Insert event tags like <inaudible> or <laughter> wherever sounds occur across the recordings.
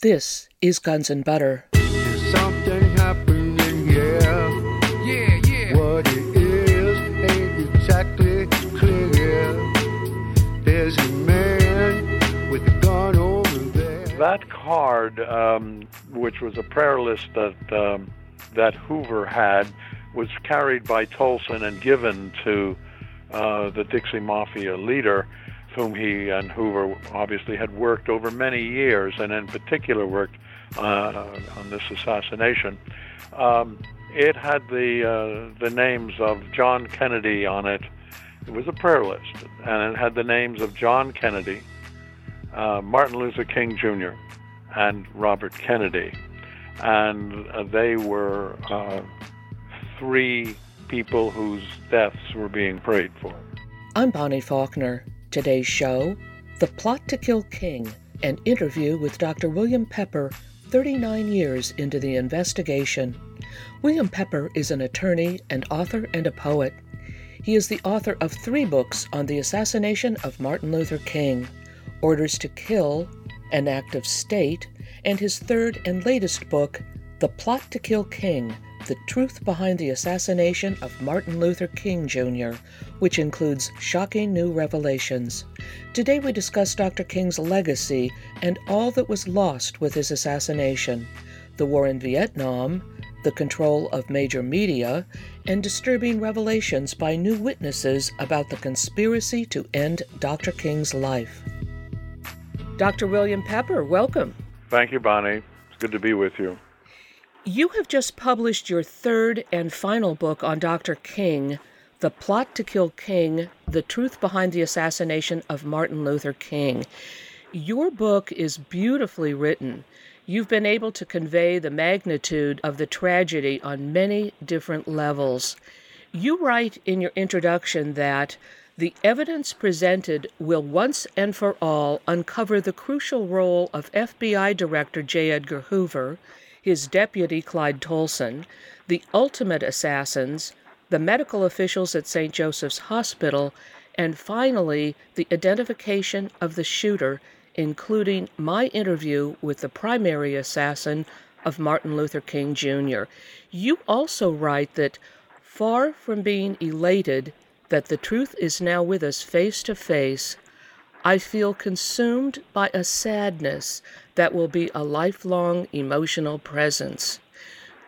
This is Guns and Butter. Something happening here. Yeah, yeah. What it is ain't exactly clear. There's a man with a gun over there. That card, um, which was a prayer list that um, that Hoover had, was carried by Tolson and given to uh, the Dixie Mafia leader, whom he and Hoover obviously had worked over many years, and in particular worked uh, on this assassination. Um, it had the uh, the names of John Kennedy on it. It was a prayer list, and it had the names of John Kennedy, uh, Martin Luther King Jr., and Robert Kennedy, and uh, they were uh, three people whose deaths were being prayed for. I'm Bonnie Faulkner. Today's show The Plot to Kill King, an interview with Dr. William Pepper, 39 years into the investigation. William Pepper is an attorney, an author, and a poet. He is the author of three books on the assassination of Martin Luther King Orders to Kill, An Act of State, and his third and latest book, The Plot to Kill King The Truth Behind the Assassination of Martin Luther King Jr., which includes shocking new revelations. Today we discuss Dr. King's legacy and all that was lost with his assassination the war in Vietnam, the control of major media, and disturbing revelations by new witnesses about the conspiracy to end Dr. King's life. Dr. William Pepper, welcome. Thank you, Bonnie. It's good to be with you. You have just published your third and final book on Dr. King, The Plot to Kill King The Truth Behind the Assassination of Martin Luther King. Your book is beautifully written. You've been able to convey the magnitude of the tragedy on many different levels. You write in your introduction that the evidence presented will once and for all uncover the crucial role of FBI Director J. Edgar Hoover, his deputy Clyde Tolson, the ultimate assassins, the medical officials at St. Joseph's Hospital, and finally the identification of the shooter, including my interview with the primary assassin of Martin Luther King Jr. You also write that far from being elated that the truth is now with us face to face, I feel consumed by a sadness that will be a lifelong emotional presence.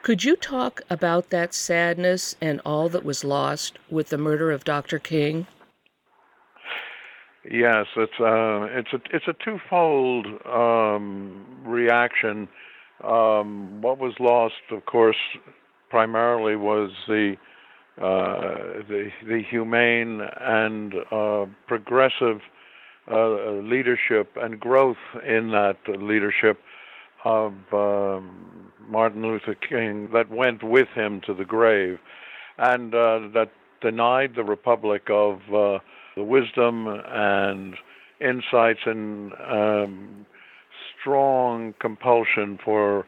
Could you talk about that sadness and all that was lost with the murder of Dr. King? Yes, it's uh, it's a it's a twofold um, reaction. Um, what was lost, of course, primarily was the uh, the the humane and uh, progressive uh, leadership and growth in that leadership of um, Martin Luther King that went with him to the grave, and uh, that denied the republic of uh, the wisdom and insights and um, strong compulsion for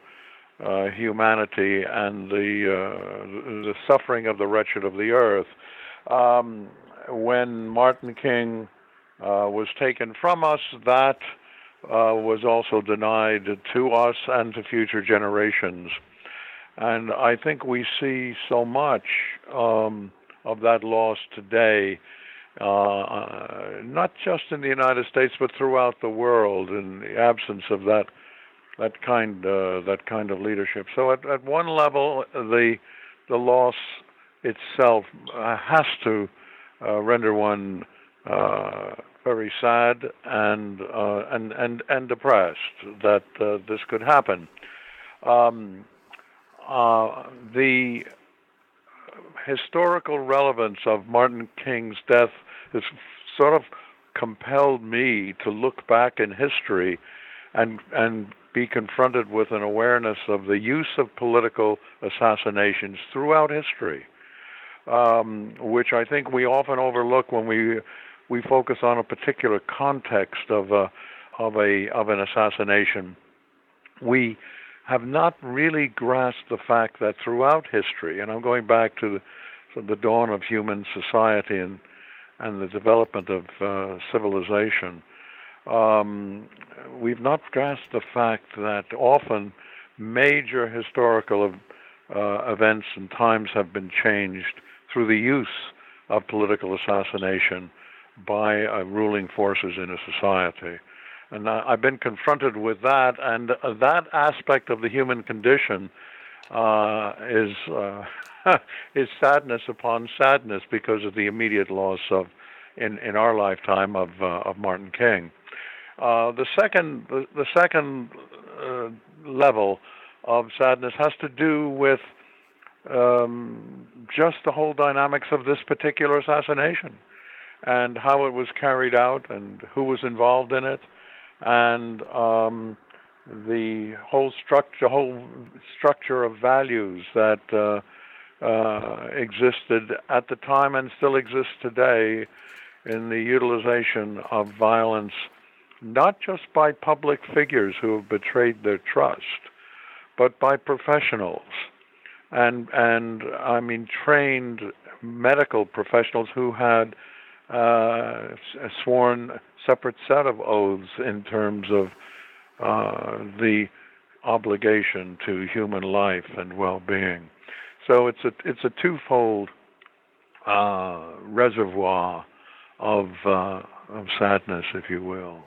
uh, humanity and the uh, the suffering of the wretched of the earth. Um, when Martin King uh, was taken from us, that uh, was also denied to us and to future generations. And I think we see so much um, of that loss today, uh, not just in the United States, but throughout the world, in the absence of that that kind uh, that kind of leadership. So at, at one level, the the loss itself uh, has to uh, render one uh, very sad and uh, and and and depressed that uh, this could happen. Um, the historical relevance of Martin King's death has sort of compelled me to look back in history and and be confronted with an awareness of the use of political assassinations throughout history, um, which I think we often overlook when we we focus on a particular context of a of a of an assassination. We have not really grasped the fact that throughout history, and I'm going back to the, to the dawn of human society and and the development of uh, civilization, um, we've not grasped the fact that often major historical uh, events and times have been changed through the use of political assassination by uh, ruling forces in a society. And I've been confronted with that, and uh, that aspect of the human condition uh, is uh, <laughs> is sadness upon sadness because of the immediate loss of, in in our lifetime, of uh, of Martin King. The second the, the second level of sadness has to do with um, just the whole dynamics of this particular assassination and how it was carried out and who was involved in it. And um, the whole structure whole structure of values that uh, uh, existed at the time and still exists today in the utilization of violence not just by public figures who have betrayed their trust, but by professionals. And and I mean trained medical professionals who had uh, sworn separate set of oaths in terms of uh, the obligation to human life and well-being. So it's a it's a twofold uh, reservoir of uh, of sadness, if you will.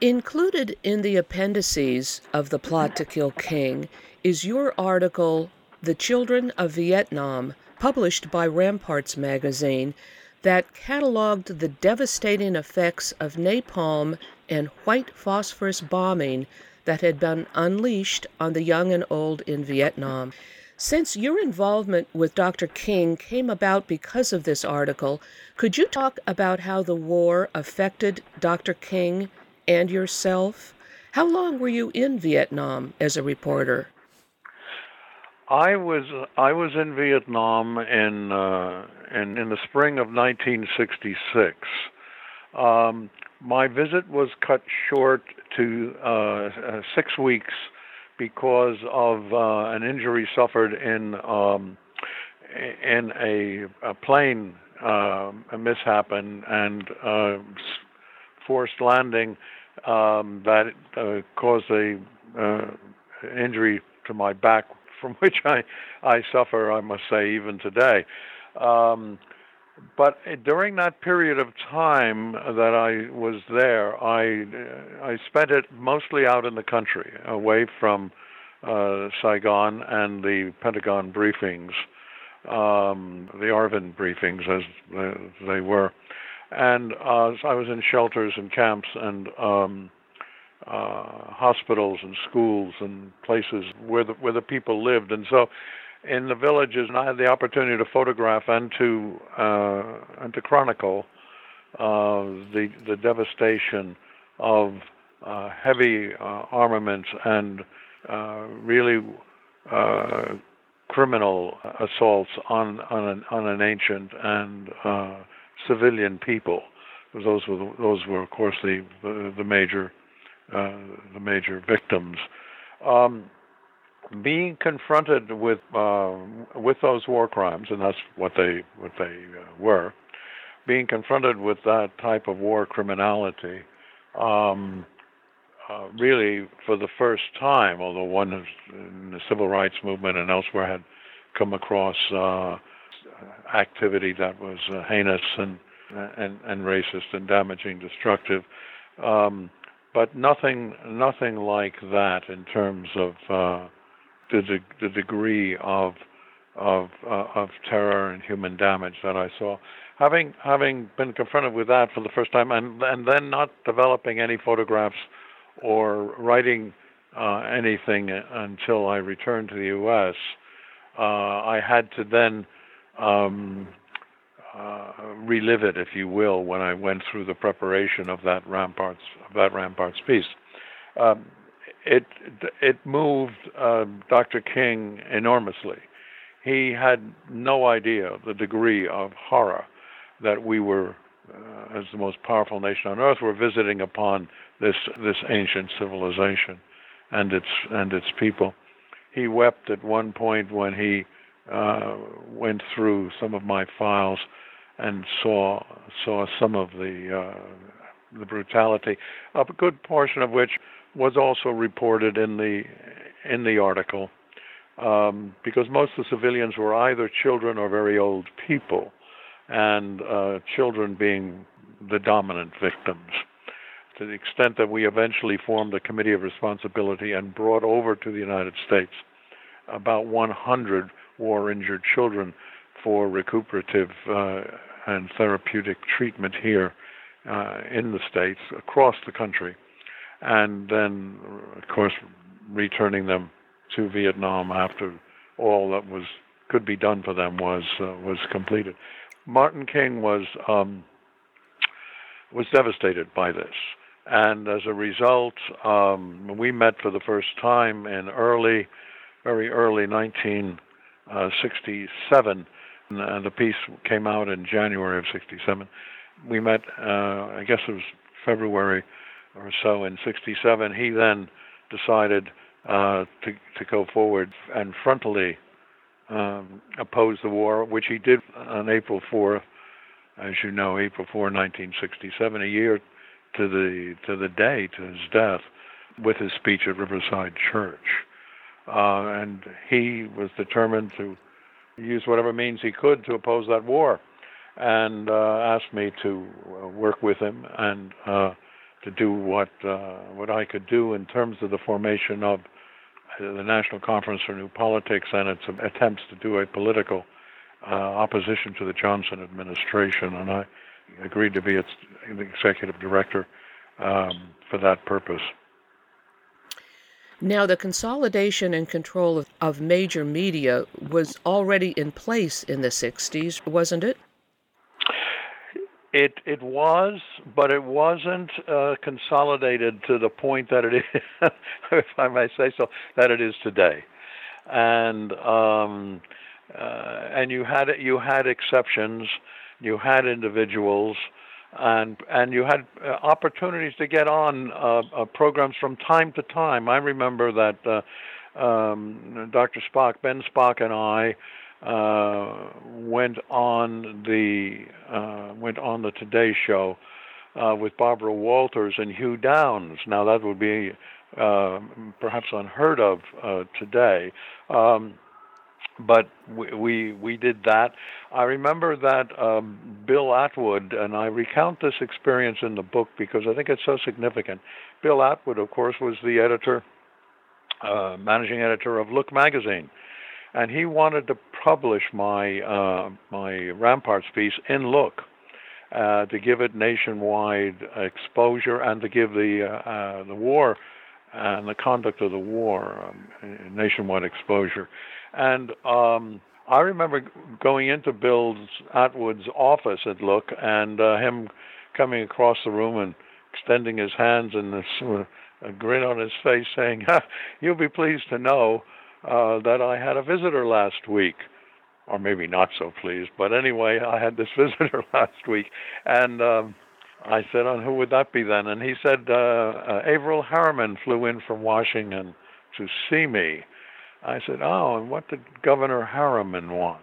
Included in the appendices of The Plot to Kill King is your article, The Children of Vietnam, published by Ramparts magazine, that cataloged the devastating effects of napalm and white phosphorus bombing that had been unleashed on the young and old in Vietnam. Since your involvement with Dr. King came about because of this article, could you talk about how the war affected Dr. King and yourself? How long were you in Vietnam as a reporter? I was I was in Vietnam in uh, in in the spring of 1966. Um, my visit was cut short to uh, uh, six weeks because of uh, an injury suffered in um, in a, a plane uh, a mishap and, and uh, forced landing um, that uh, caused a uh, injury to my back, from <laughs> which I I suffer, I must say, even today. Um, but during that period of time that I was there, I I spent it mostly out in the country, away from uh, Saigon and the Pentagon briefings, um, the ARVN briefings as they were and uh, I was in shelters and camps and um, uh, hospitals and schools and places where the where the people lived, and so in the villages, and I had the opportunity to photograph and to uh, and to chronicle uh, the the devastation of uh, heavy uh, armaments and uh, really criminal assaults on on an, on an ancient and civilian people. Those were the, those were of course the the, major the major victims. Um, being confronted with uh, with those war crimes, and that's what they what they uh, were, being confronted with that type of war criminality, um, uh, really for the first time, although one in the civil rights movement and elsewhere had come across uh, activity that was uh, heinous and, and and racist and damaging, destructive. Um, but nothing, nothing like that in terms of uh, the, de- the degree of of uh, of terror and human damage that I saw. Having having been confronted with that for the first time, and and then not developing any photographs or writing uh, anything until I returned to the U.S., uh, I had to then um, uh, relive it, if you will, when I went through the preparation of that ramparts of that ramparts piece. Um, it it moved uh, Dr. King enormously. He had no idea the degree of horror that we were, uh, as the most powerful nation on earth, were visiting upon this this ancient civilization and its and its people. He wept at one point when he uh, went through some of my files and saw saw some of the uh, the brutality, a good portion of which was also reported in the in the article, um, because most of the civilians were either children or very old people, and uh, children being the dominant victims. To the extent that we eventually formed a committee of responsibility and brought over to the United States about 100 war injured children for recuperative uh, and therapeutic treatment here uh, in the States, across the country, and then, of course, returning them to Vietnam after all that was could be done for them was uh, was completed. Martin King was um, was devastated by this, and as a result, um, we met for the first time in early, very early 1967 uh, the piece came out in January of '67. We met, uh, I guess it was February or so in '67. He then decided uh, to to go forward and frontally um, oppose the war, which he did on April 4th, as you know, April 4, 1967, a year to the to the day to his death, with his speech at Riverside Church, uh, and he was determined to use whatever means he could to oppose that war, and uh, asked me to uh, work with him and uh, to do what uh, what I could do in terms of the formation of the National Conference for New Politics and its attempts to do a political uh, opposition to the Johnson administration, and I agreed to be its executive director um, for that purpose. Now, the consolidation and control of, of major media was already in place in the 60s, wasn't it? It it was, but it wasn't uh, consolidated to the point that it is, <laughs> if I may say so, that it is today. And um, uh, and you had you had exceptions, you had individuals and and you had uh, opportunities to get on uh, uh, programs from time to time. I remember that uh, um, Dr. Spock, Ben Spock, and I uh, went on the uh, went on the Today Show with Barbara Walters and Hugh Downs. Now that would be perhaps unheard of today. Um, but we, we, we did that. I remember that um, Bill Atwood, and I recount this experience in the book because I think it's so significant. Bill Atwood, of course, was the editor, uh, managing editor of Look magazine, and he wanted to publish my uh, my Ramparts piece in Look. Uh, to give it nationwide exposure and to give the uh, uh, the war and the conduct of the war um, nationwide exposure. And um, I remember going into Bill Atwood's office at Look and uh, him coming across the room and extending his hands and this uh, a grin on his face, saying, <laughs> "You'll be pleased to know uh, that I had a visitor last week." Or maybe not so pleased, but anyway, I had this <laughs> visitor last week, and um, I said, "On oh, who would that be then?" And he said, uh, uh, "Averell Harriman flew in from Washington to see me." I said, Oh, and what did Governor Harriman want?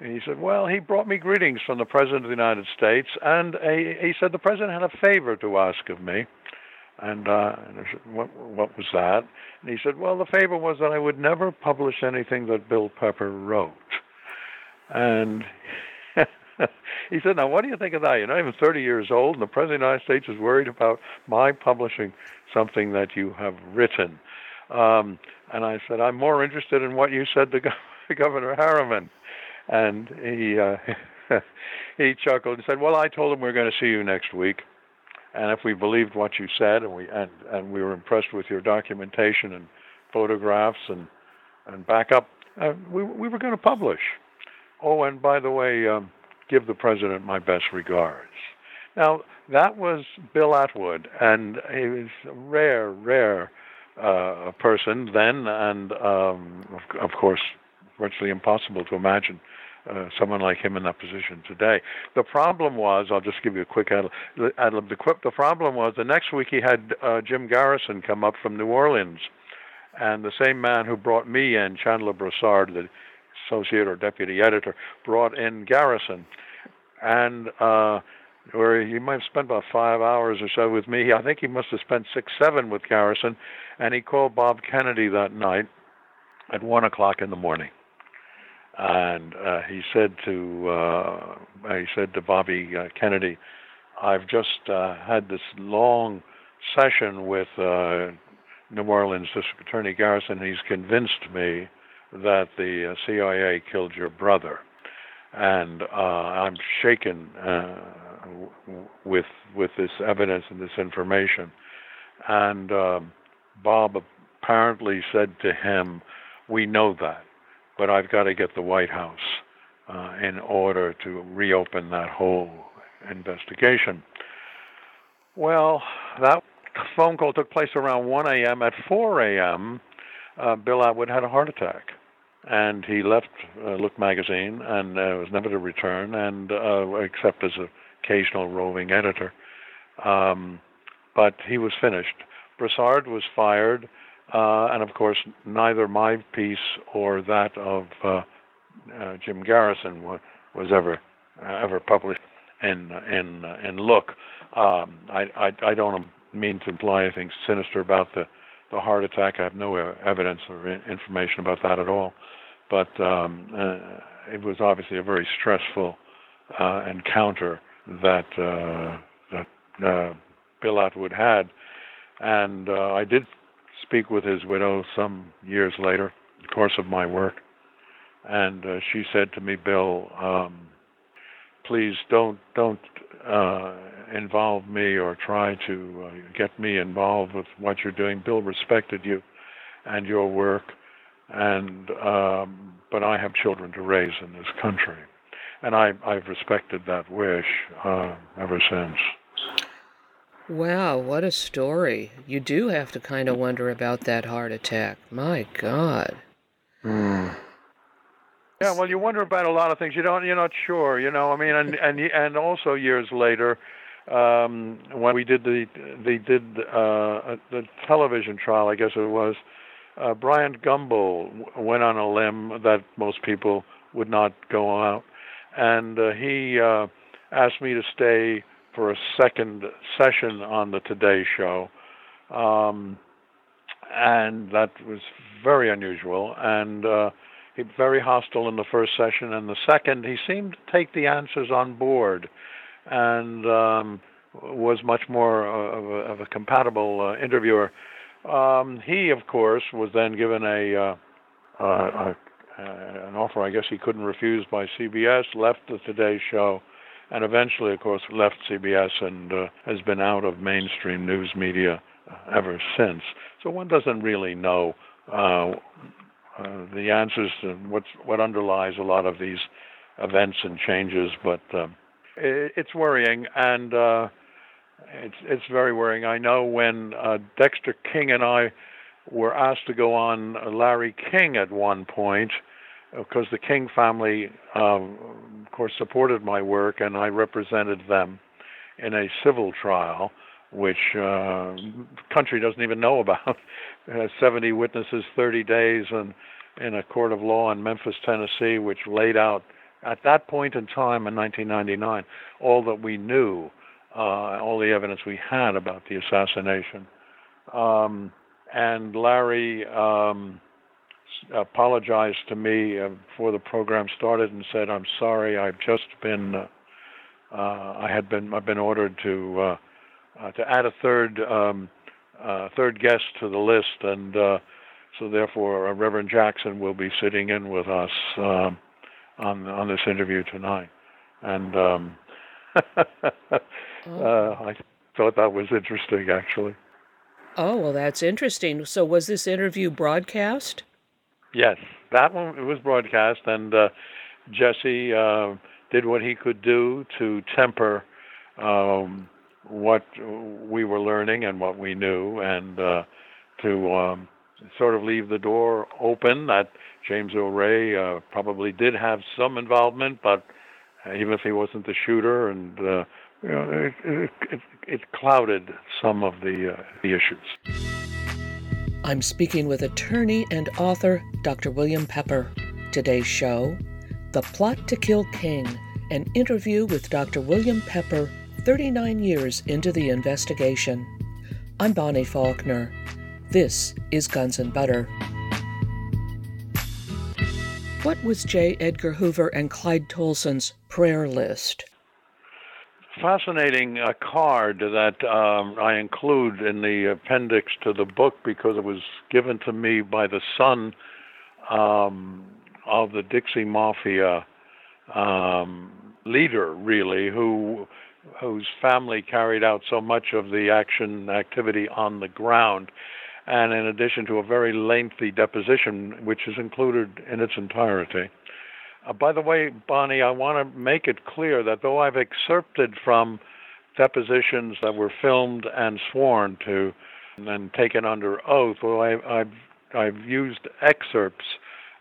And he said, Well, he brought me greetings from the President of the United States, and a, he said the President had a favor to ask of me. And, uh, and I said, what, what was that? And he said, Well, the favor was that I would never publish anything that Bill Pepper wrote. And <laughs> he said, Now, what do you think of that? You're not even 30 years old, and the President of the United States is worried about my publishing something that you have written. Um, and I said, I'm more interested in what you said to <laughs> Governor Harriman. And he uh, <laughs> he chuckled and said, "Well, I told him we are going to see you next week, and if we believed what you said, and we and and we were impressed with your documentation and photographs and and backup, uh, we we were going to publish. Oh, and by the way, um, give the president my best regards." Now that was Bill Atwood, and he was a rare, rare uh, person then, and um, of, of, course, virtually impossible to imagine uh, someone like him in that position today. The problem was, I'll just give you a quick ad lib. The, quip the problem was the next week he had uh, Jim Garrison come up from New Orleans, and the same man who brought me in, Chandler Brossard, the associate or deputy editor, brought in Garrison, and uh, where he might have spent about five hours or so with me. I think he must have spent six, seven with Garrison, and he called Bob Kennedy that night at one o'clock in the morning, and uh, he said to uh, he said to Bobby uh, Kennedy, "I've just uh, had this long session with uh, New Orleans District Attorney Garrison. He's convinced me that the uh, CIA killed your brother." and uh, I'm shaken uh, with with this evidence and this information. And um, Bob apparently said to him, "We know that, but I've got to get the White House uh, in order to reopen that whole investigation." Well, that phone call took place around 1 a.m. At 4 a.m., uh, Bill Atwood had a heart attack and he left uh, Look magazine and uh, was never to return, and uh, except as an occasional roving editor. Um, but he was finished. Brossard was fired, uh, and of course, neither my piece or that of uh, uh, Jim Garrison was, was ever ever published in in in Look. Um, I, I I don't mean to imply anything sinister about the the heart attack. I have no evidence or information about that at all. But um, uh, it was obviously a very stressful uh, encounter that uh, that uh, Bill Atwood had, and uh, I did speak with his widow some years later, in the course of my work, and uh, she said to me, "Bill, um, please don't don't involve me or try to get me involved with what you're doing. Bill respected you and your work." and um, but I have children to raise in this country, and I, I've respected that wish uh, ever since. Wow, what a story! You do have to kind of wonder about that heart attack. My God. Mm. Yeah, well, you wonder about a lot of things. You don't. You're not sure. You know. I mean, and and and also years later, um, when we did the they did uh, the television trial, I guess it was uh, Bryant Gumbel went on a limb that most people would not go out, and uh, he uh, asked me to stay for a second session on the Today Show, um, and that was very unusual. And uh, he very hostile in the first session. And the second, he seemed to take the answers on board, and um, was much more of a, of a compatible uh, interviewer um, he, of course, was then given a, uh, uh, an offer I guess he couldn't refuse by CBS, left the Today Show, and eventually, of course, left CBS and uh, has been out of mainstream news media ever since. So one doesn't really know uh, uh, the answers to what's, what underlies a lot of these events and changes, but um, it's worrying. And it's it's very worrying. I know when uh, Dexter King and I were asked to go on Larry King at one point, because the King family, um, of course, supported my work, and I represented them in a civil trial, which uh, country doesn't even know about. <laughs> 70 witnesses, 30 days, and in a court of law in Memphis, Tennessee, which laid out at that point in time in 1999 all that we knew uh, all the evidence we had about the assassination. Um, and Larry um, apologized to me uh, before the program started and said, "I'm sorry. I've just been. Uh, I had been. I've been ordered to uh, uh, to add a third um, uh, third guest to the list, and so therefore Reverend Jackson will be sitting in with us um, on on this interview tonight." And um, <laughs> Uh, I thought that was interesting, actually. Oh, well, that's interesting. So, was this interview broadcast? Yes, that one it was broadcast, and uh, Jesse uh, did what he could do to temper um, what we were learning and what we knew, and uh, to um, sort of leave the door open that James Earl Ray uh, probably did have some involvement, but even if he wasn't the shooter, and uh, you know, it, it, it, it clouded some of the, uh, the issues. I'm speaking with attorney and author Dr. William Pepper. Today's show The Plot to Kill King, an interview with Dr. William Pepper, 39 years into the investigation. I'm Bonnie Faulkner. This is Guns and Butter. What was J. Edgar Hoover and Clyde Tolson's prayer list? Fascinating uh, card that um, I include in the appendix to the book because it was given to me by the son um, of the Dixie Mafia um, leader, really, who whose family carried out so much of the action activity on the ground, and in addition to a very lengthy deposition, which is included in its entirety. Uh, by the way, Bonnie, I want to make it clear that though I've excerpted from depositions that were filmed and sworn to and taken under oath, well, I, I've I've used excerpts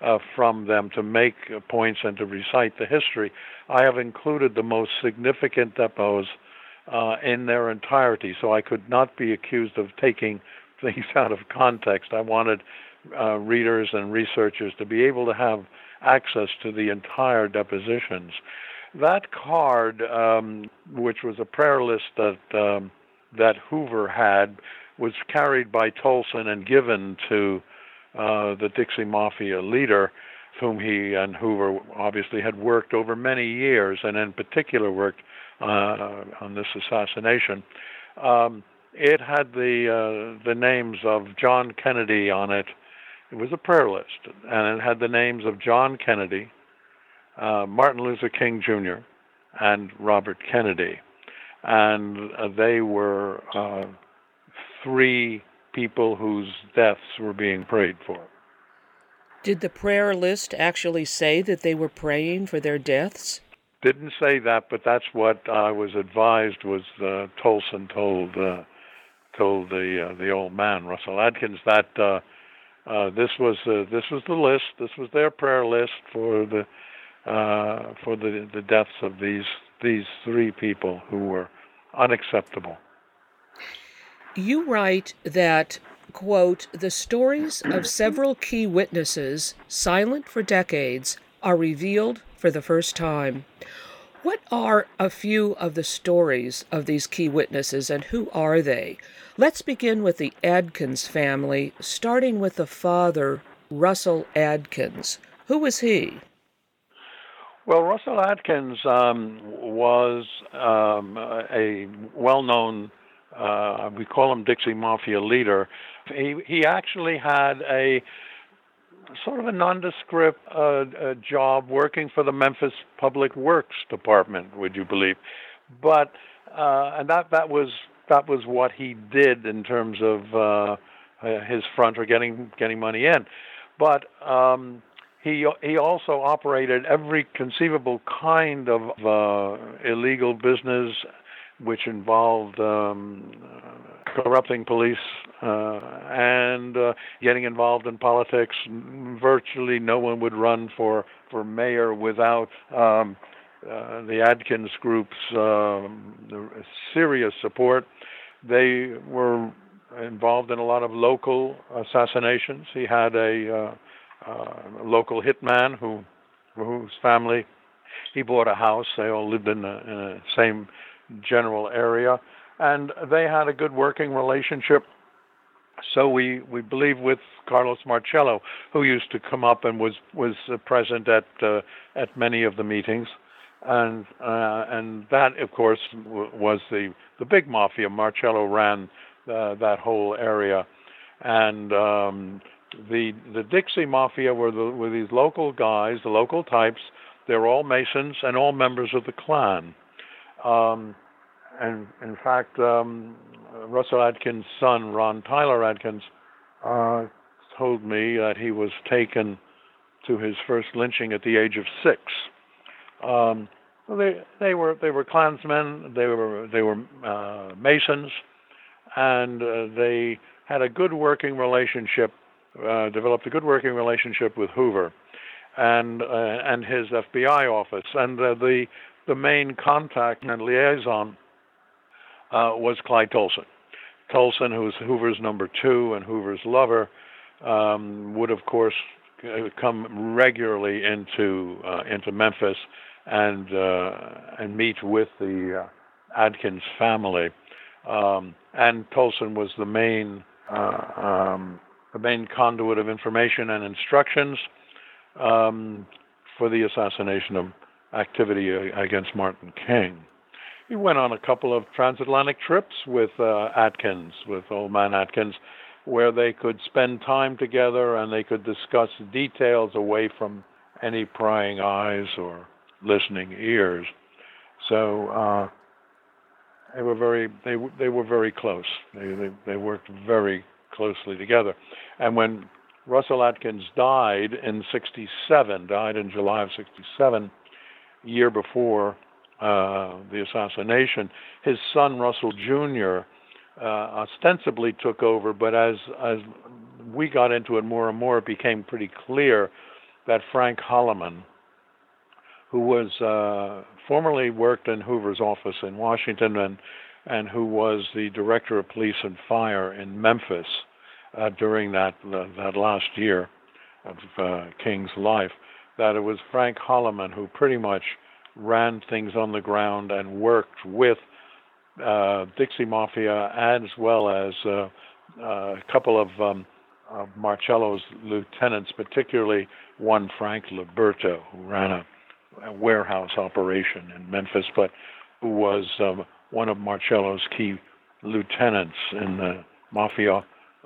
uh, from them to make points and to recite the history. I have included the most significant depots uh, in their entirety, so I could not be accused of taking things out of context. I wanted uh, readers and researchers to be able to have access to the entire depositions. That card, um, which was a prayer list that um, that Hoover had, was carried by Tolson and given to uh, the Dixie Mafia leader, whom he and Hoover obviously had worked over many years, and in particular worked uh, on this assassination. Um, it had the uh, the names of John Kennedy on it. It was a prayer list, and it had the names of John Kennedy, uh, Martin Luther King Jr., and Robert Kennedy, and uh, they were uh, three people whose deaths were being prayed for. Did the prayer list actually say that they were praying for their deaths? Didn't say that, but that's what I was advised. Was uh, Tolson told uh, told the uh, the old man Russell Adkins that uh, uh, this was uh, this was the list. This was their prayer list for the uh, for the the deaths of these these three people who were unacceptable. You write that, quote, the stories of several key witnesses, silent for decades, are revealed for the first time. What are a few of the stories of these key witnesses and who are they? Let's begin with the Adkins family, starting with the father, Russell Adkins. Who was he? Well, Russell Adkins um, was um, a well known uh, we call him Dixie Mafia leader. He he actually had a sort of a nondescript uh, job working for the Memphis Public Works Department. Would you believe? But uh, and that that was that was what he did in terms of uh, his front or getting getting money in. But um, he he also operated every conceivable kind of uh, illegal business which involved um, corrupting police uh, and uh, getting involved in politics. Virtually no one would run for, for mayor without um, uh, the Adkins group's um, serious support. They were involved in a lot of local assassinations. He had a uh, uh, local hitman who, whose family he bought a house. They all lived in the same general area, and they had a good working relationship. So we, we believe with Carlos Marcello, who used to come up and was was present at uh, at many of the meetings, and uh, and that of course w- was the the big mafia. Marcello ran uh, that whole area, and um, the the Dixie Mafia were the were these local guys, the local types. They're all Masons and all members of the Klan. Um, and in fact, um, Russell Adkins' son, Ron Tyler Adkins, uh, told me that he was taken to his first lynching at the age of six. Um, they they were they were Klansmen, they were they were uh, Masons, and uh, they had a good working relationship, uh, developed a good working relationship with Hoover, and uh, and his FBI office, and uh, the the main contact and liaison uh, was Clyde Tolson. Tolson, who was Hoover's number two and Hoover's lover, um, would of course uh, come regularly into uh, into Memphis and uh, and meet with the uh, Adkins family. Um, and Tolson was the main um, the main conduit of information and instructions um, for the assassination of activity against Martin King. He went on a couple of transatlantic trips with uh, Adkins, with old man Adkins, where they could spend time together and they could discuss details away from any prying eyes or listening ears. So uh, they were very they they were very close. They, they they worked very closely together. And when Russell Adkins died in '67, died in July of '67, year before uh, the assassination, his son Russell Jr. Uh, ostensibly took over, but as as we got into it more and more, it became pretty clear that Frank Holloman, who was uh, formerly worked in Hoover's office in Washington and and who was the director of police and fire in Memphis uh, during that that last year of uh, King's life, that it was Frank Holloman who pretty much ran things on the ground and worked with uh, Dixie Mafia as well as uh, uh, a couple of, um, Marcello's lieutenants, particularly one Frank Liberto, who ran a, a warehouse operation in Memphis, but who was um, one of Marcello's key lieutenants in the mafia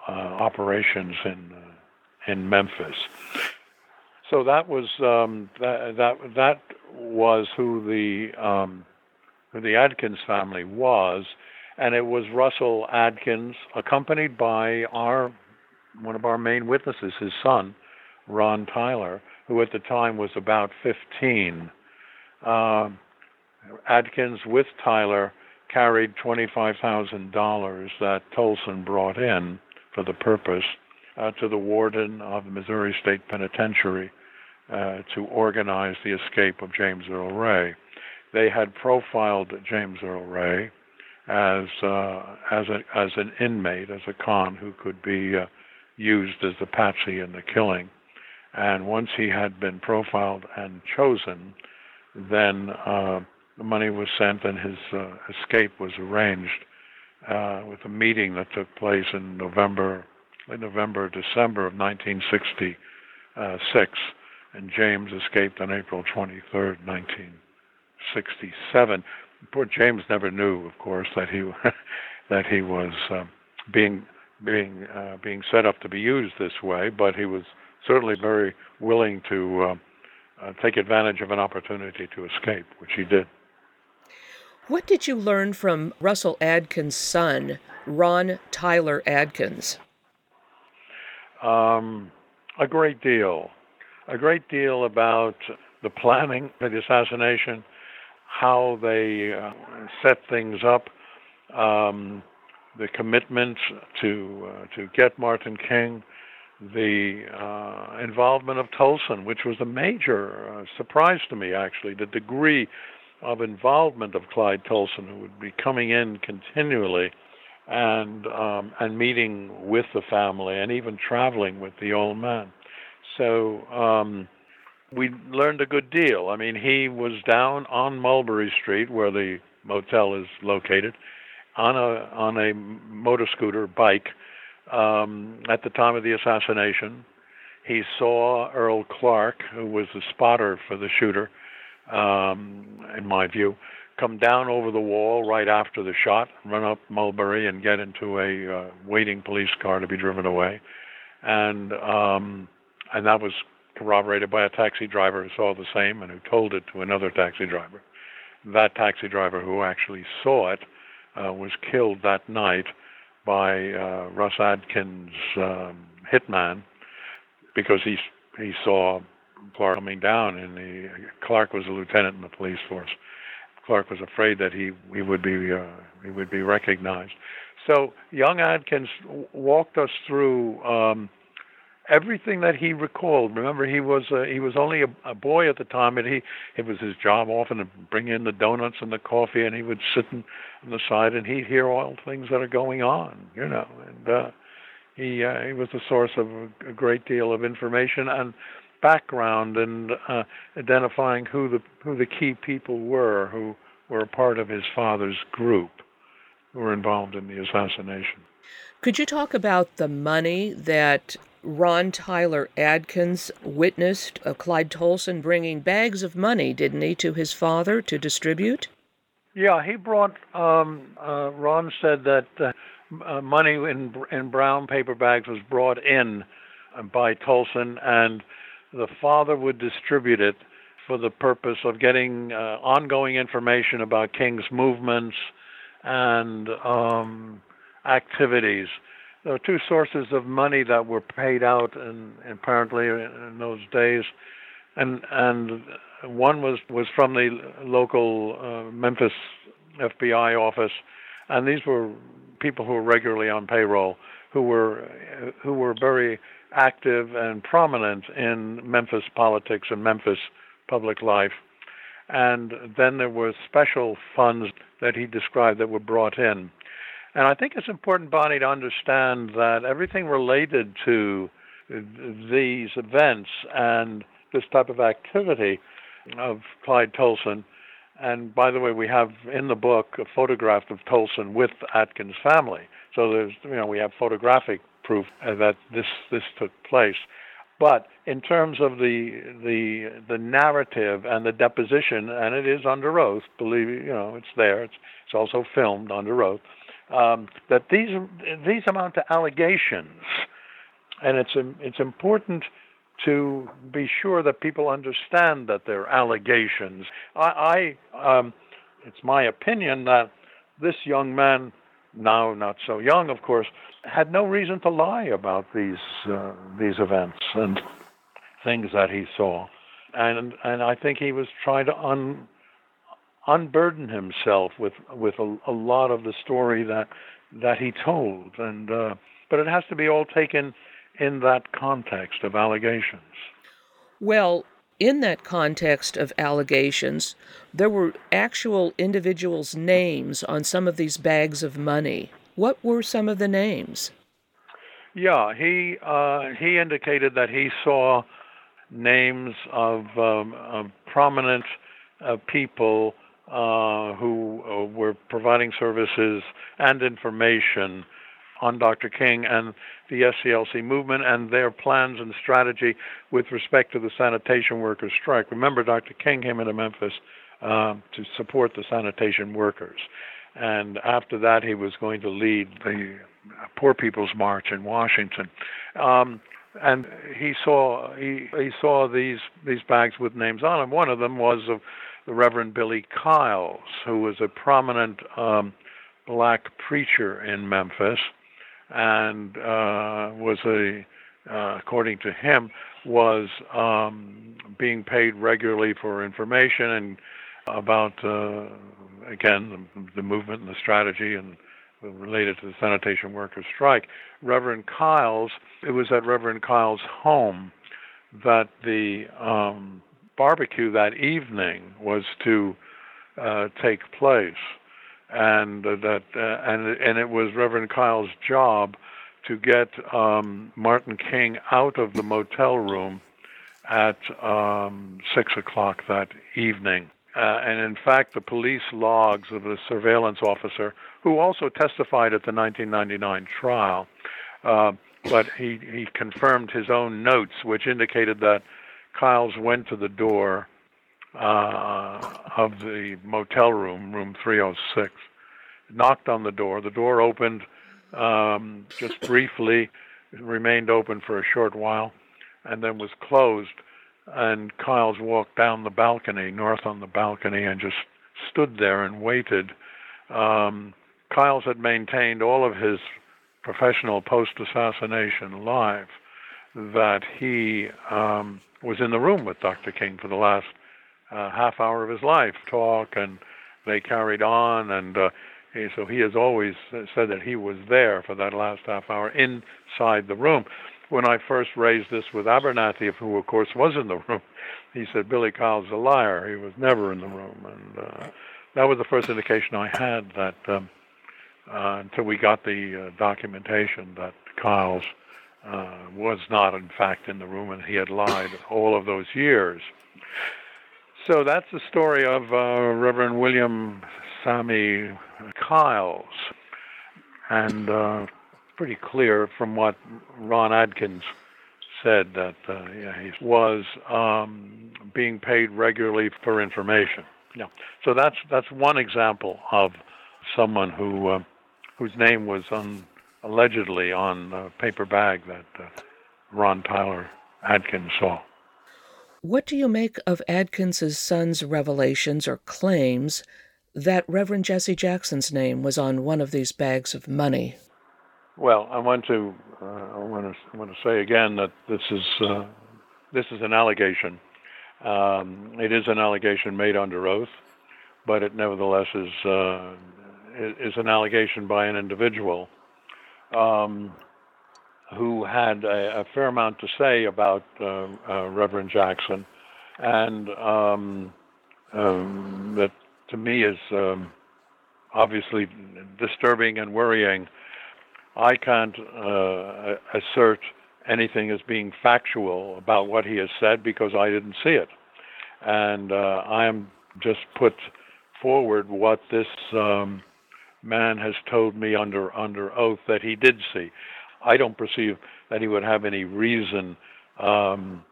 uh, operations in uh, in Memphis. So that was um, that that that was who the um, who the Adkins family was, and it was Russell Adkins, accompanied by our one of our main witnesses, his son, Ron Tyler, who at the time was about 15. Uh, Adkins with Tyler carried $25,000 that Tolson brought in for the purpose uh, to the warden of the Missouri State Penitentiary uh, to organize the escape of James Earl Ray. They had profiled James Earl Ray as uh, as a, as an inmate, as a con who could be uh, used as the patsy in the killing. And once he had been profiled and chosen, then uh, the money was sent and his uh, escape was arranged with a meeting that took place in November, late November, December of 1966, and James escaped on April 23, 1967. Poor James never knew, of course, that he <laughs> that he was uh, being being uh, being set up to be used this way, but he was certainly very willing to uh, uh take advantage of an opportunity to escape, which he did. What did you learn from Russell Adkins' son, Ron Tyler Adkins? Um, a great deal. A great deal about the planning of the assassination, how they uh, set things up, um, the commitment to uh, to get Martin King, the uh, involvement of Tolson, which was a major uh, surprise to me actually, the degree of involvement of Clyde Tolson, who would be coming in continually and um, and meeting with the family and even traveling with the old man. So um, we learned a good deal. I mean, he was down on Mulberry Street, where the motel is located, on a on a motor scooter bike um, at the time of the assassination. He saw Earl Clark, who was the spotter for the shooter, um, in my view, come down over the wall right after the shot, run up Mulberry, and get into a uh, waiting police car to be driven away, and um, and that was corroborated by a taxi driver who saw the same and who told it to another taxi driver. That taxi driver who actually saw it uh, was killed that night by uh, Russ Adkins' um, hitman because he he saw Clark coming down, and the Clark was a lieutenant in the police force. Clark was afraid that he he would be uh, he would be recognized. So young Adkins walked us through um, everything that he recalled. Remember, he was uh, he was only a, a boy at the time, and he it was his job often to bring in the donuts and the coffee, and he would sit in, on the side and he'd hear all things that are going on, you know, and uh, he uh, he was the source of a, a great deal of information and background and uh, identifying who the who the key people were who were a part of his father's group who were involved in the assassination. Could you talk about the money that Ron Tyler Adkins witnessed uh, Clyde Tolson bringing bags of money, didn't he, to his father to distribute? Yeah, he brought. Um, uh, Ron said that uh, uh, money in in brown paper bags was brought in by Tolson, and the father would distribute it for the purpose of getting uh, ongoing information about King's movements and um, activities. There were two sources of money that were paid out, and apparently in those days, and and one was was from the local uh, Memphis FBI office, and these were people who were regularly on payroll, who were who were very active and prominent in Memphis politics and Memphis public life. And then there were special funds that he described that were brought in. And I think it's important, Bonnie, to understand that everything related to these events and this type of activity of Clyde Tolson. And by the way, we have in the book a photograph of Tolson with Adkins' family. So there's, you know, we have photographic proof that this this took place. But in terms of the the the narrative and the deposition, and it is under oath. Believe you know, it's there. It's it's also filmed under oath. Um, that these these amount to allegations, and it's it's important to be sure that people understand that they're allegations. I, I um, it's my opinion that this young man, now not so young, of course, had no reason to lie about these uh, these events and things that he saw, and and I think he was trying to un, unburden himself with with a, a lot of the story that that he told, and uh, but it has to be all taken in that context of allegations. Well, in that context of allegations, there were actual individuals' names on some of these bags of money. What were some of the names? Yeah, he uh, he indicated that he saw names of, um, of prominent uh, people uh, who uh, were providing services and information on Dr. King and the SCLC movement and their plans and strategy with respect to the sanitation workers strike. Remember, Dr. King came into Memphis um, to support the sanitation workers. And after that, he was going to lead the Poor People's March in Washington. Um, and he saw he he saw these these bags with names on them. One of them was of the Reverend Billy Kyles, who was a prominent um, black preacher in Memphis, and uh, was a uh, according to him was um, being paid regularly for information and about uh, again the, the movement and the strategy and related to the sanitation workers strike. Reverend Kyles, it was at Reverend Kyles' home that the um, barbecue that evening was to uh, take place, and that uh, and and it was Reverend Kyles' job to get um, Martin King out of the motel room at um, six o'clock that evening. Uh, and in fact, the police logs of the surveillance officer, who also testified at the 1999 trial, uh, but he, he confirmed his own notes, which indicated that Kyles went to the door uh, of the motel room, room 306, knocked on the door. The door opened um, just briefly, remained open for a short while, and then was closed and Kyles walked down the balcony, north on the balcony, and just stood there and waited. Um, Kyles had maintained all of his professional post assassination life that he um, was in the room with Dr. King for the last uh, half hour of his life, talk, and they carried on. And uh, so he has always said that he was there for that last half hour inside the room when I first raised this with Abernathy, who of course was in the <laughs> room, he said Billy Kyles a liar. He was never in the room, and uh, that was the first indication I had that um, uh, until we got the uh, documentation that Kyles uh, was not in fact in the room and he had lied all of those years. So that's the story of uh, Reverend William Sammy Kyles. And uh, pretty clear from what Ron Adkins said that uh, yeah, he was um, being paid regularly for information. Yeah. So that's that's one example of someone who uh, whose name was on allegedly on a paper bag that uh, Ron Tyler Adkins saw. What do you make of Adkins's son's revelations or claims that Reverend Jesse Jackson's name was on one of these bags of money? Well, I want to uh, I want to I want to say again that this is uh, this is an allegation. Um, it is an allegation made under oath, but it nevertheless is uh, is an allegation by an individual um, who had a, a, fair amount to say about uh, uh, Reverend Jackson, and um, um, that to me is um, obviously disturbing and worrying. I can't uh, assert anything as being factual about what he has said because I didn't see it, and uh, I am just put forward what this um, man has told me under under oath that he did see. I don't perceive that he would have any reason um,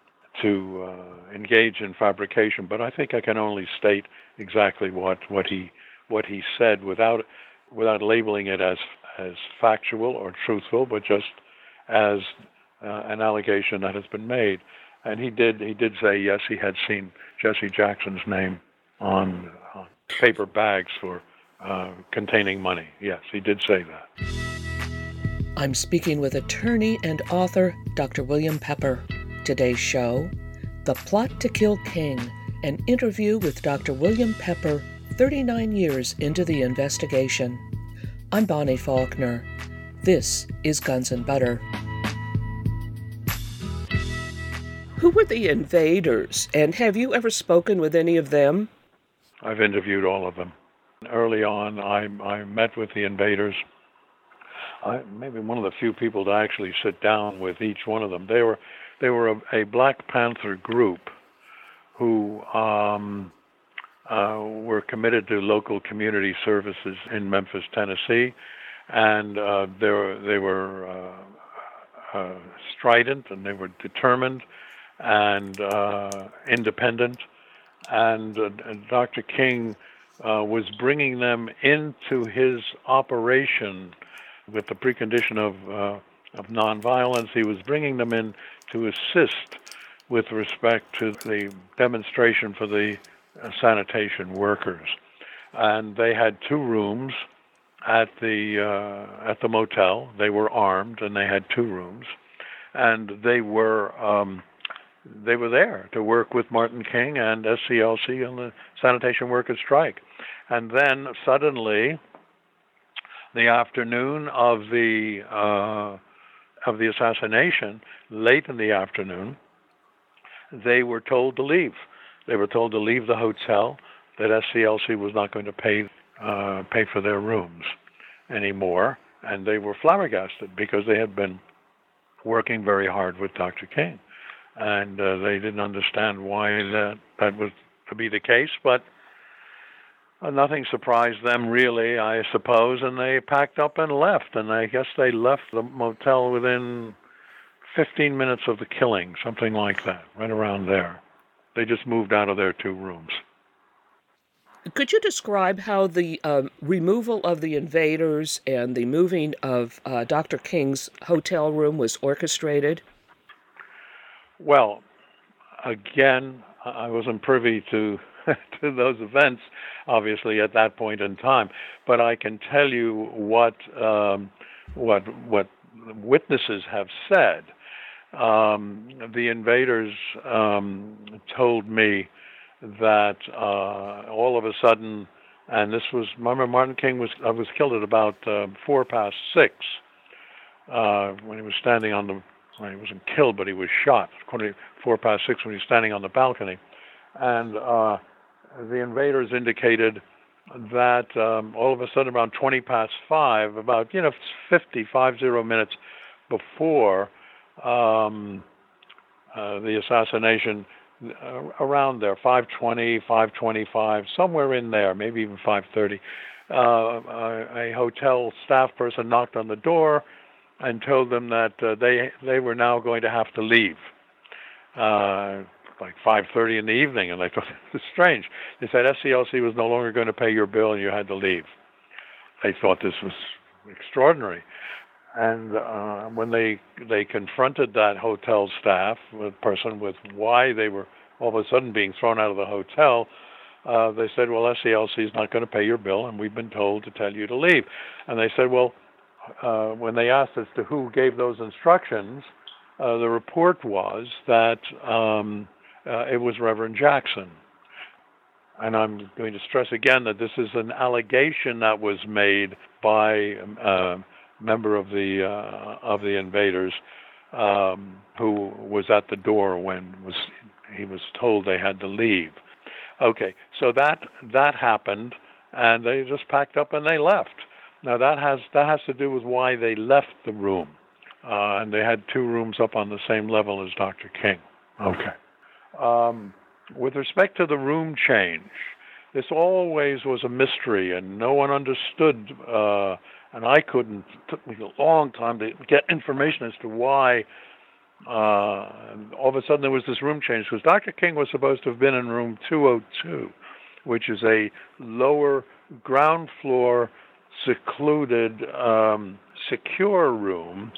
to uh, engage in fabrication, but I think I can only state exactly what, what he what he said without without labeling it as as factual or truthful, but just as uh, an allegation that has been made. And he did he did say yes, he had seen Jesse Jackson's name on, on paper bags for uh, containing money. Yes, he did say that. I'm speaking with attorney and author Dr. William Pepper. Today's show The Plot to Kill King, an interview with Dr. William Pepper 39 years into the investigation. I'm Bonnie Faulkner. This is Guns and Butter. Who were the invaders, and have you ever spoken with any of them? I've interviewed all of them. Early on, I, I met with the invaders I, maybe one of the few people to actually sit down with each one of them. They were they were a, a Black Panther group who um, uh, were committed to local community services in Memphis, Tennessee, and uh, they were they were uh, uh strident and they were determined and uh, independent. And, uh, and Dr. King was bringing them into his operation with the precondition of uh, of nonviolence. He was bringing them in to assist with respect to the demonstration for the uh, sanitation workers, and they had two rooms at the uh, at the motel. They were armed and they had two rooms, and they were. Um, they were there to work with Martin King and SCLC on the sanitation workers strike. And then suddenly, the afternoon of the uh, of the assassination, late in the afternoon, they were told to leave. They were told to leave the hotel. That SCLC was not going to pay uh, pay for their rooms anymore, and they were flabbergasted because they had been working very hard with Dr. King, and uh, they didn't understand why that that was to be the case, but uh, nothing surprised them really, I suppose, and they packed up and left. And I guess they left the motel within 15 minutes of the killing, something like that, right around there. They just moved out of their two rooms. Could you describe how the um, removal of the invaders and the moving of uh, Dr. King's hotel room was orchestrated? Well, again, I wasn't privy to <laughs> to those events, obviously at that point in time. But I can tell you what um, what what witnesses have said. Um, the invaders um, told me that uh, all of a sudden, and this was remember Martin King was uh, was killed at about uh, four past six uh, when he was standing on the. Well, he wasn't killed, but he was shot. According to four past six, when he was standing on the balcony, and uh, the invaders indicated that um, all of a sudden, around 20 past five, about you know 50, 50 minutes before um, uh, the assassination, uh, around there, 520, 525, somewhere in there, maybe even 530. Uh, a hotel staff person knocked on the door and told them that uh, they they were now going to have to leave. Uh, like 5:30 in the evening, and I thought <laughs> this was strange. They said SCLC was no longer going to pay your bill, and you had to leave. They thought this was extraordinary, and uh, when they they confronted that hotel staff, person with why they were all of a sudden being thrown out of the hotel, uh, they said, "Well, SCLC is not going to pay your bill, and we've been told to tell you to leave." And they said, "Well." Uh, when they asked as to who gave those instructions, uh, the report was that um, uh, it was Reverend Jackson. And I'm going to stress again that this is an allegation that was made by a um, member of the uh, of the invaders um, who was at the door when was he was told they had to leave. Okay, so that that happened, and they just packed up and they left. Now that has that has to do with why they left the room, uh, and they had two rooms up on the same level as Dr. King. Okay. Um, with respect to the room change, this always was a mystery, and no one understood. Uh, and I couldn't. It took me a long time to get information as to why. Uh, all of a sudden, there was this room change because Dr. King was supposed to have been in room 202, which is a lower ground floor, secluded, um, secure room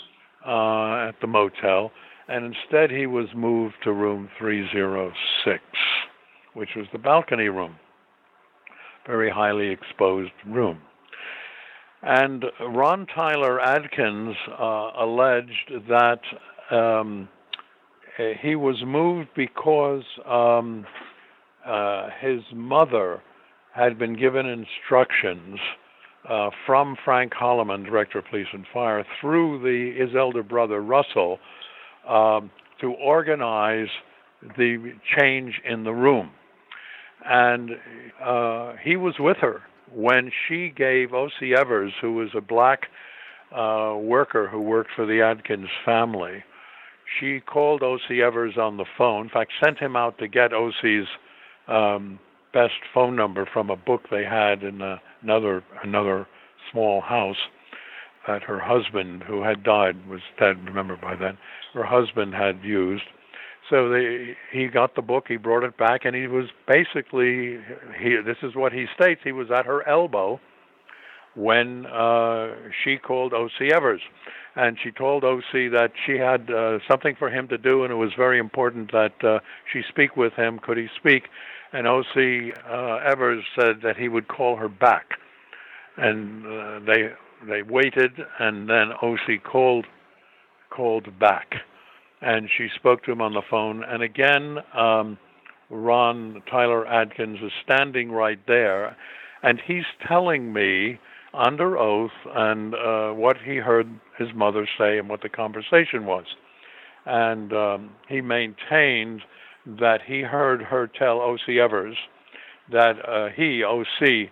uh, at the motel and instead he was moved to room 306, which was the balcony room, very highly exposed room. And Ron Tyler Adkins uh, alleged that um, he was moved because um, uh, his mother had been given instructions uh, from Frank Holloman, Director of Police and Fire, through the, his elder brother Russell, um, to organize the change in the room. And uh, he was with her when she gave O.C. Evers, who was a black uh, worker who worked for the Adkins family, she called O.C. Evers on the phone. In fact, sent him out to get O.C.'s um, best phone number from a book they had in a, another another small house that her husband, who had died, was dead. Remember by then, her husband had used. So they, he got the book, he brought it back, and he was basically he. This is what he states: he was at her elbow when uh, she called O.C. Evers, and she told O.C. that she had uh, something for him to do, and it was very important that uh, she speak with him. Could he speak? And O.C. Uh, Evers said that he would call her back, and uh, they they waited, and then O.C. called called back, and she spoke to him on the phone. And again, um, Ron Tyler Adkins is standing right there, and he's telling me under oath and uh, what he heard his mother say and what the conversation was. And um, he maintained that he heard her tell O.C. Evers that uh, he, O.C.,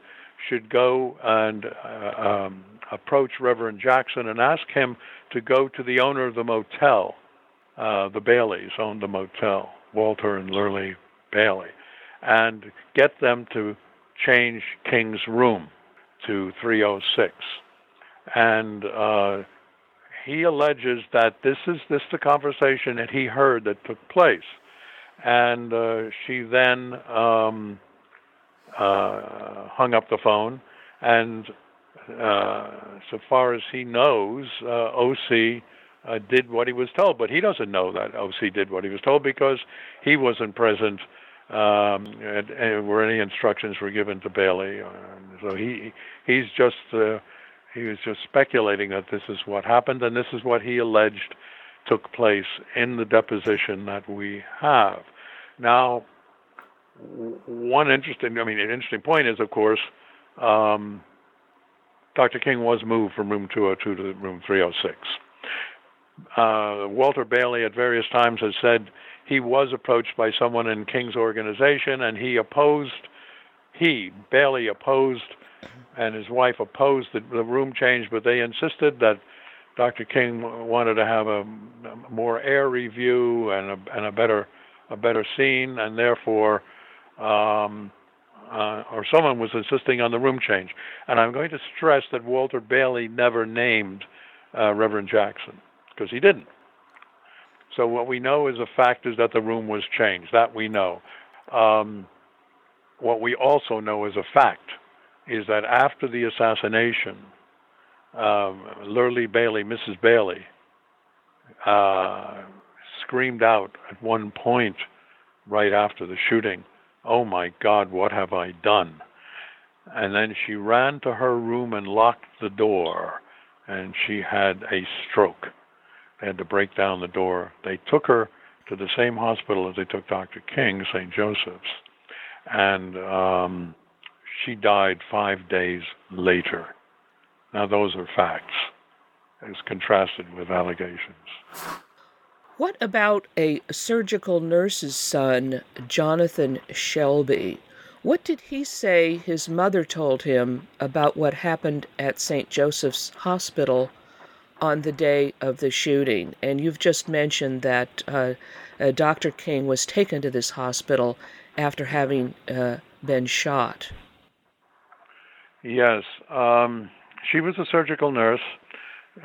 should go and uh, um, approach Reverend Jackson and ask him to go to the owner of the motel. Uh, the Baileys owned the motel, Walter and Lurley Bailey, and get them to change King's room to 306. And uh, he alleges that this is this the conversation that he heard that took place. And uh, she then um, uh, hung up the phone and uh, so far as he knows, uh, OC uh, did what he was told, but he doesn't know that OC did what he was told because he wasn't present um, and, where any instructions were given to Bailey. Uh, so he he's just he was just speculating that this is what happened, and this is what he alleged took place in the deposition that we have. Now, one interesting, I mean, an interesting point is, of course. Um, Dr. King was moved from room 202 to room 306. Uh, Walter Bailey at various times has said he was approached by someone in King's organization and he opposed, he, Bailey, opposed, and his wife opposed the, the room change, but they insisted that Dr. King wanted to have a, a more airy view and a, and a better a better scene, and therefore, um, uh, or someone was insisting on the room change. And I'm going to stress that Walter Bailey never named uh, Reverend Jackson because he didn't. So what we know is a fact is that the room was changed. That we know. Um, what we also know as a fact is that after the assassination, um, Lurley Bailey, Mrs. Bailey, uh, screamed out at one point right after the shooting, Oh my God, what have I done? And then she ran to her room and locked the door, and she had a stroke. They had to break down the door. They took her to the same hospital as they took Dr. King, St. Joseph's, and um, she died five days later. Now, those are facts as contrasted with allegations. What about a surgical nurse's son, Jonathan Shelby? What did he say his mother told him about what happened at St. Joseph's Hospital on the day of the shooting? And you've just mentioned that uh, uh, Dr. King was taken to this hospital after having uh, been shot. Yes, um, she was a surgical nurse.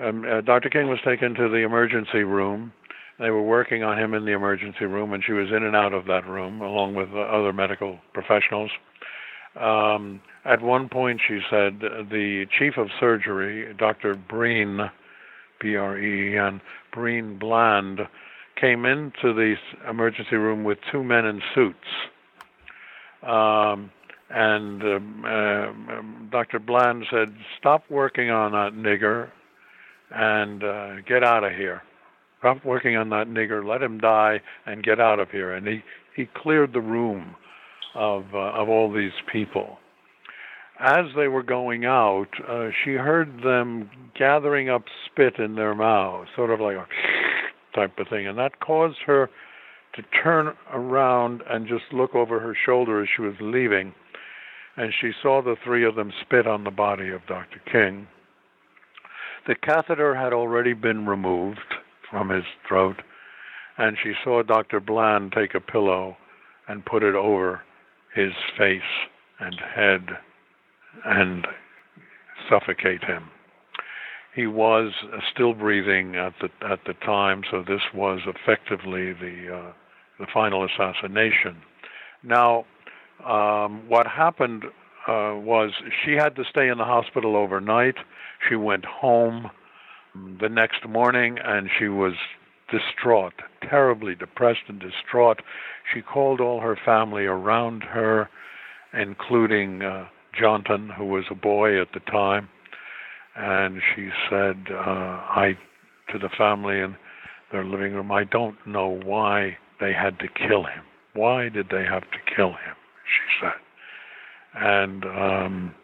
Um, uh, Dr. King was taken to the emergency room they were working on him in the emergency room, and she was in and out of that room along with other medical professionals. Um, at one point, she said the chief of surgery, Dr. Breen, B R E E N, Breen Bland, came into the emergency room with two men in suits. Um, and uh, uh, Dr. Bland said, Stop working on that nigger and uh, get out of here. Stop working on that nigger. Let him die and get out of here. And he, he cleared the room of uh, of all these people. As they were going out, uh, she heard them gathering up spit in their mouths, sort of like a <laughs> type of thing, and that caused her to turn around and just look over her shoulder as she was leaving, and she saw the three of them spit on the body of Dr. King. The catheter had already been removed from his throat, and she saw Dr. Bland take a pillow and put it over his face and head and suffocate him. He was still breathing at the at the time, so this was effectively the uh, the final assassination. Now, um, what happened uh, was she had to stay in the hospital overnight. She went home the next morning and she was distraught, terribly depressed and distraught. She called all her family around her, including uh, Johnson, who was a boy at the time, and she said, uh, "I to the family in their living room, I don't know why they had to kill him. Why did they have to kill him?" She said, and um,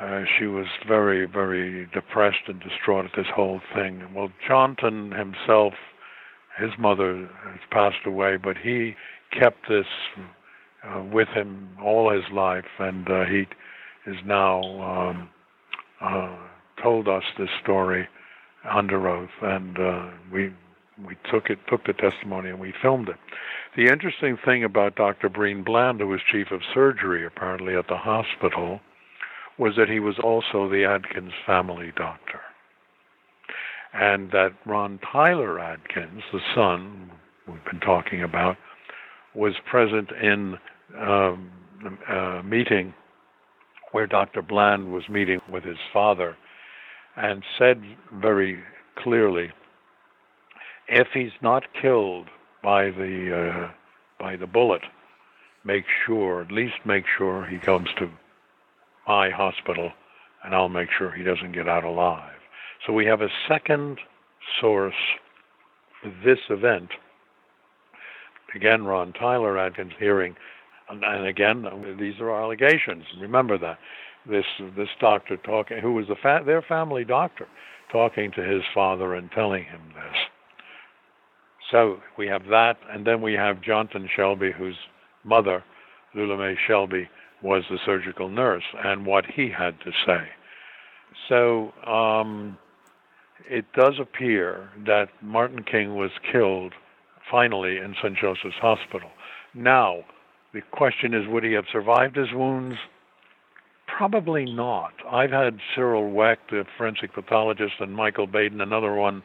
uh, she was very, very depressed and distraught at this whole thing. Well, Johnson himself, his mother has passed away, but he kept this uh, with him all his life, and uh, he is now um, uh, told us this story under oath, and uh, we we took it, took the testimony, and we filmed it. The interesting thing about Dr. Breen Bland, who was chief of surgery apparently at the hospital was that he was also the Adkins family doctor. And that Ron Tyler Adkins, the son we've been talking about, was present in um, a meeting where Dr. Bland was meeting with his father and said very clearly, if he's not killed by the uh, by the bullet, make sure, at least make sure he comes to my hospital, and I'll make sure he doesn't get out alive. So we have a second source for this event. Again, Ron Tyler Adkins hearing, and, and again, these are allegations. Remember that this this doctor talking, who was the fa- their family doctor, talking to his father and telling him this. So we have that, and then we have Johnson Shelby, whose mother, Lula Mae Shelby, was the surgical nurse and what he had to say. So um, it does appear that Martin King was killed finally in St. Joseph's Hospital. Now, the question is would he have survived his wounds? Probably not. I've had Cyril Wecht, the forensic pathologist, and Michael Baden, another one,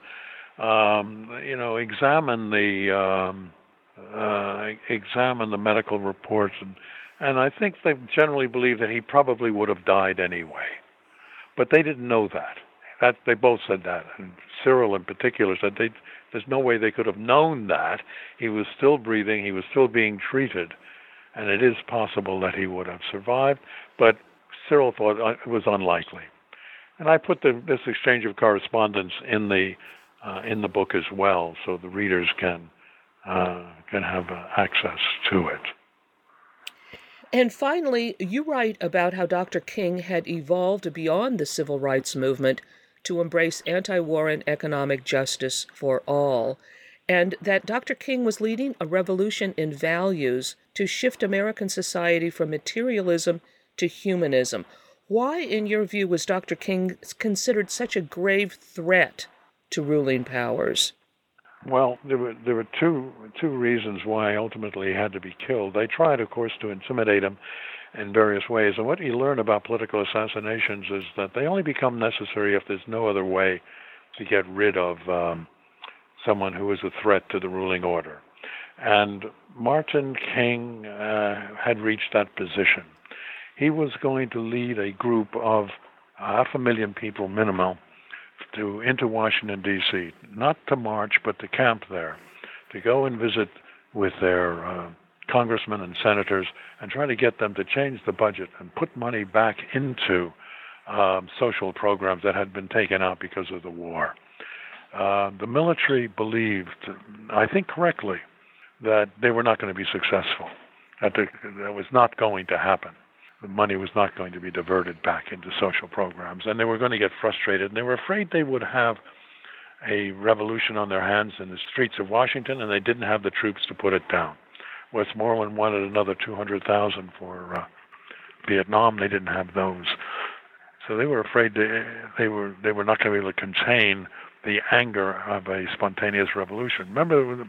um, you know, examine the um, uh, examine the medical reports, and and I think they generally believe that he probably would have died anyway, but they didn't know that. That they both said that, and Cyril in particular said they, there's no way they could have known that he was still breathing, he was still being treated, and it is possible that he would have survived, but Cyril thought uh, it was unlikely. And I put the, this exchange of correspondence in the uh, in the book as well, so the readers can uh, can have uh, access to it. And finally, you write about how Dr. King had evolved beyond the civil rights movement to embrace anti war and economic justice for all, and that Dr. King was leading a revolution in values to shift American society from materialism to humanism. Why, in your view, was Dr. King considered such a grave threat to ruling powers? Well, there were there were two two reasons why ultimately he had to be killed. They tried, of course, to intimidate him in various ways. And what you learn about political assassinations is that they only become necessary if there's no other way to get rid of um, someone who is a threat to the ruling order. And Martin King uh, had reached that position. He was going to lead a group of half a million people minimum to into Washington D.C. Not to march, but to camp there, to go and visit with their uh, congressmen and senators and try to get them to change the budget and put money back into um, social programs that had been taken out because of the war. Uh, the military believed, I think correctly, that they were not going to be successful, that that was not going to happen the money was not going to be diverted back into social programs, and they were going to get frustrated, and they were afraid they would have a revolution on their hands in the streets of Washington, and they didn't have the troops to put it down. Westmoreland wanted another 200,000 for uh, Vietnam; they didn't have those, so they were afraid they, they were they were not going to be able to contain the anger of a spontaneous revolution. Remember, it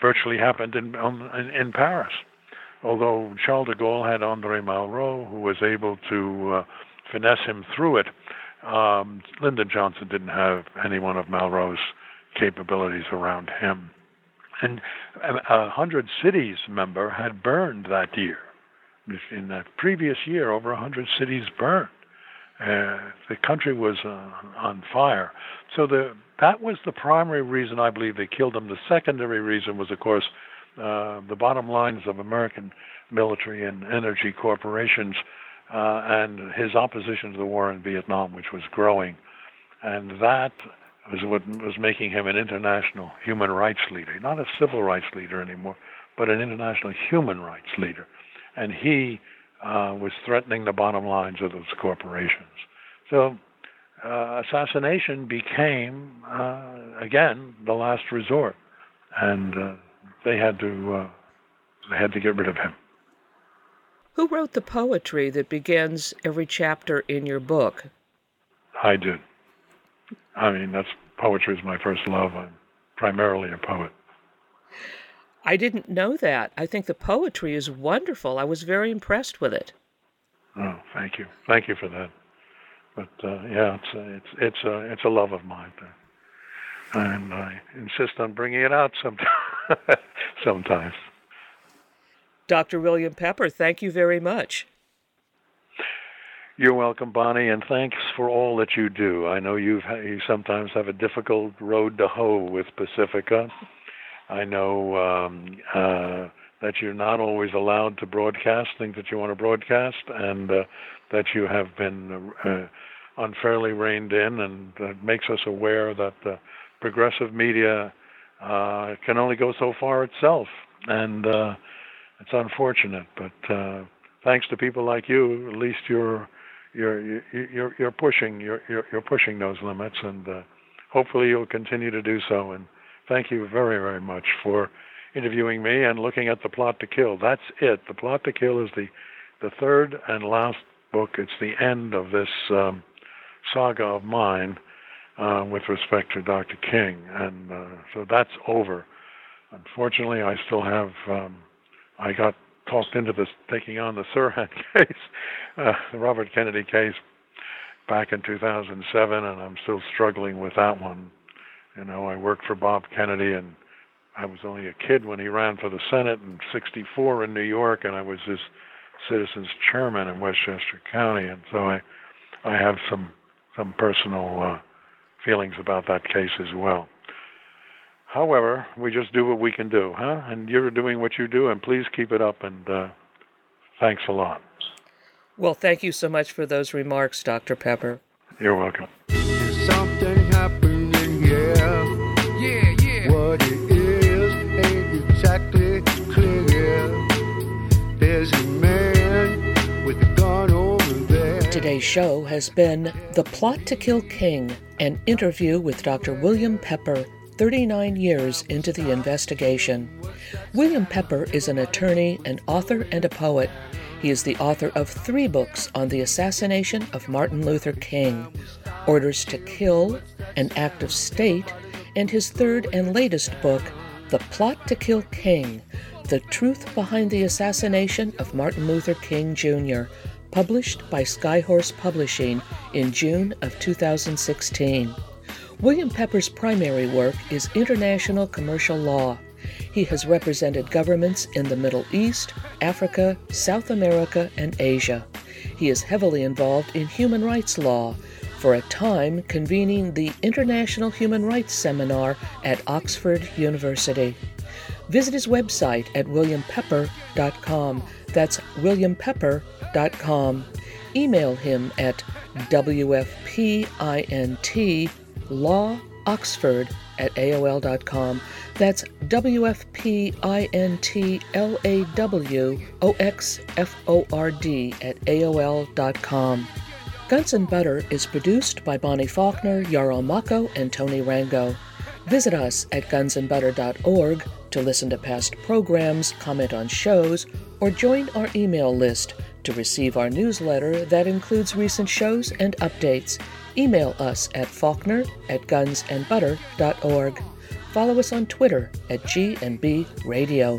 virtually happened in in, in Paris although Charles de Gaulle had Andre Malraux, who was able to uh, finesse him through it, um, Lyndon Johnson didn't have any one of Malraux's capabilities around him. And a hundred cities, member, had burned that year. In the previous year, over a hundred cities burned. Uh, the country was uh, on fire. So the, that was the primary reason I believe they killed him. The secondary reason was, of course, uh, the bottom lines of American military and energy corporations uh, and his opposition to the war in Vietnam, which was growing. And that was what was making him an international human rights leader, not a civil rights leader anymore, but an international human rights leader. And he uh, was threatening the bottom lines of those corporations. So uh, assassination became, uh, again, the last resort. And uh, they had to uh, they had to get rid of him. Who wrote the poetry that begins every chapter in your book? I did. I mean, that's poetry is my first love. I'm primarily a poet. I didn't know that. I think the poetry is wonderful. I was very impressed with it. Oh, thank you, thank you for that. But uh, yeah, it's a, it's it's a it's a love of mine, and I insist on bringing it out sometime. <laughs> <laughs> sometimes. Dr. William Pepper, thank you very much. You're welcome, Bonnie, and thanks for all that you do. I know you've you sometimes have a difficult road to hoe with Pacifica. I know um, uh, that you're not always allowed to broadcast things that you want to broadcast, and uh, that you have been uh, unfairly reined in, and that makes us aware that progressive media uh, it can only go so far itself, and uh, it's unfortunate. But uh, thanks to people like you, at least you're you're you're you're pushing you're you're, pushing those limits, and uh, hopefully you'll continue to do so. And thank you very very much for interviewing me and looking at the plot to kill. That's it. The plot to kill is the the third and last book. It's the end of this um, saga of mine uh, with respect to Dr. King, and uh, so that's over. unfortunately, I still have. Um, I got talked into this taking on the Sirhan <laughs> case, uh, the Robert Kennedy case, back in 2007, and I'm still struggling with that one. You know, I worked for Bob Kennedy, and I was only a kid when he ran for the Senate in '64 in New York, and I was his citizens chairman in Westchester County, and so I, I have some some personal uh, feelings about that case as well. However, we just do what we can do, huh? And you're doing what you do, and please keep it up. And uh, thanks a lot. Well, thank you so much for those remarks, Dr. Pepper. You're welcome. Something happening here. Yeah, yeah. What it is ain't exactly clear. There's a man with a gun over there. Today's show has been The Plot to Kill King, an interview with Dr. William Pepper, 39 years into the investigation. William Pepper is an attorney, an author, and a poet. He is the author of three books on the assassination of Martin Luther King Orders to Kill, An Act of State, and his third and latest book, The Plot to Kill King The Truth Behind the Assassination of Martin Luther King Jr., published by Skyhorse Publishing in June of 2016. William Pepper's primary work is international commercial law. He has represented governments in the Middle East, Africa, South America, and Asia. He is heavily involved in human rights law, for a time convening the International Human Rights Seminar at Oxford University. Visit his website at williampepper.com. That's williampepper.com. Email him at WFPINT Law Oxford at AOL.com. That's WFPINTLAWOXFORD at AOL.com. Guns and Butter is produced by Bonnie Faulkner, Yarrow Mako, and Tony Rango. Visit us at gunsandbutter.org to listen to past programs, comment on shows, or join our email list to receive our newsletter that includes recent shows and updates. Email us at faulkner at gunsandbutter.org. Follow us on Twitter at G&B Radio.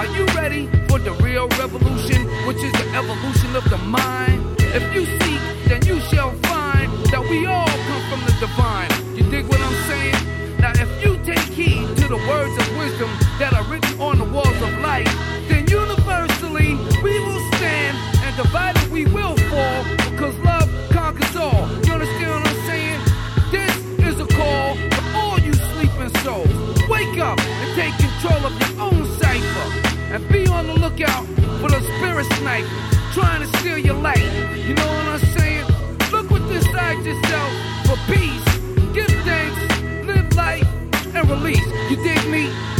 Are you ready for the real revolution, which is the evolution of the mind? If you seek, then you shall find that we all come from the divine. You dig what I'm saying? Now if you take heed to the words of wisdom that are written on the lookout for the spirit snipers trying to steal your life. You know what I'm saying? Look what's inside yourself for peace. Give thanks, live life, and release. You dig me?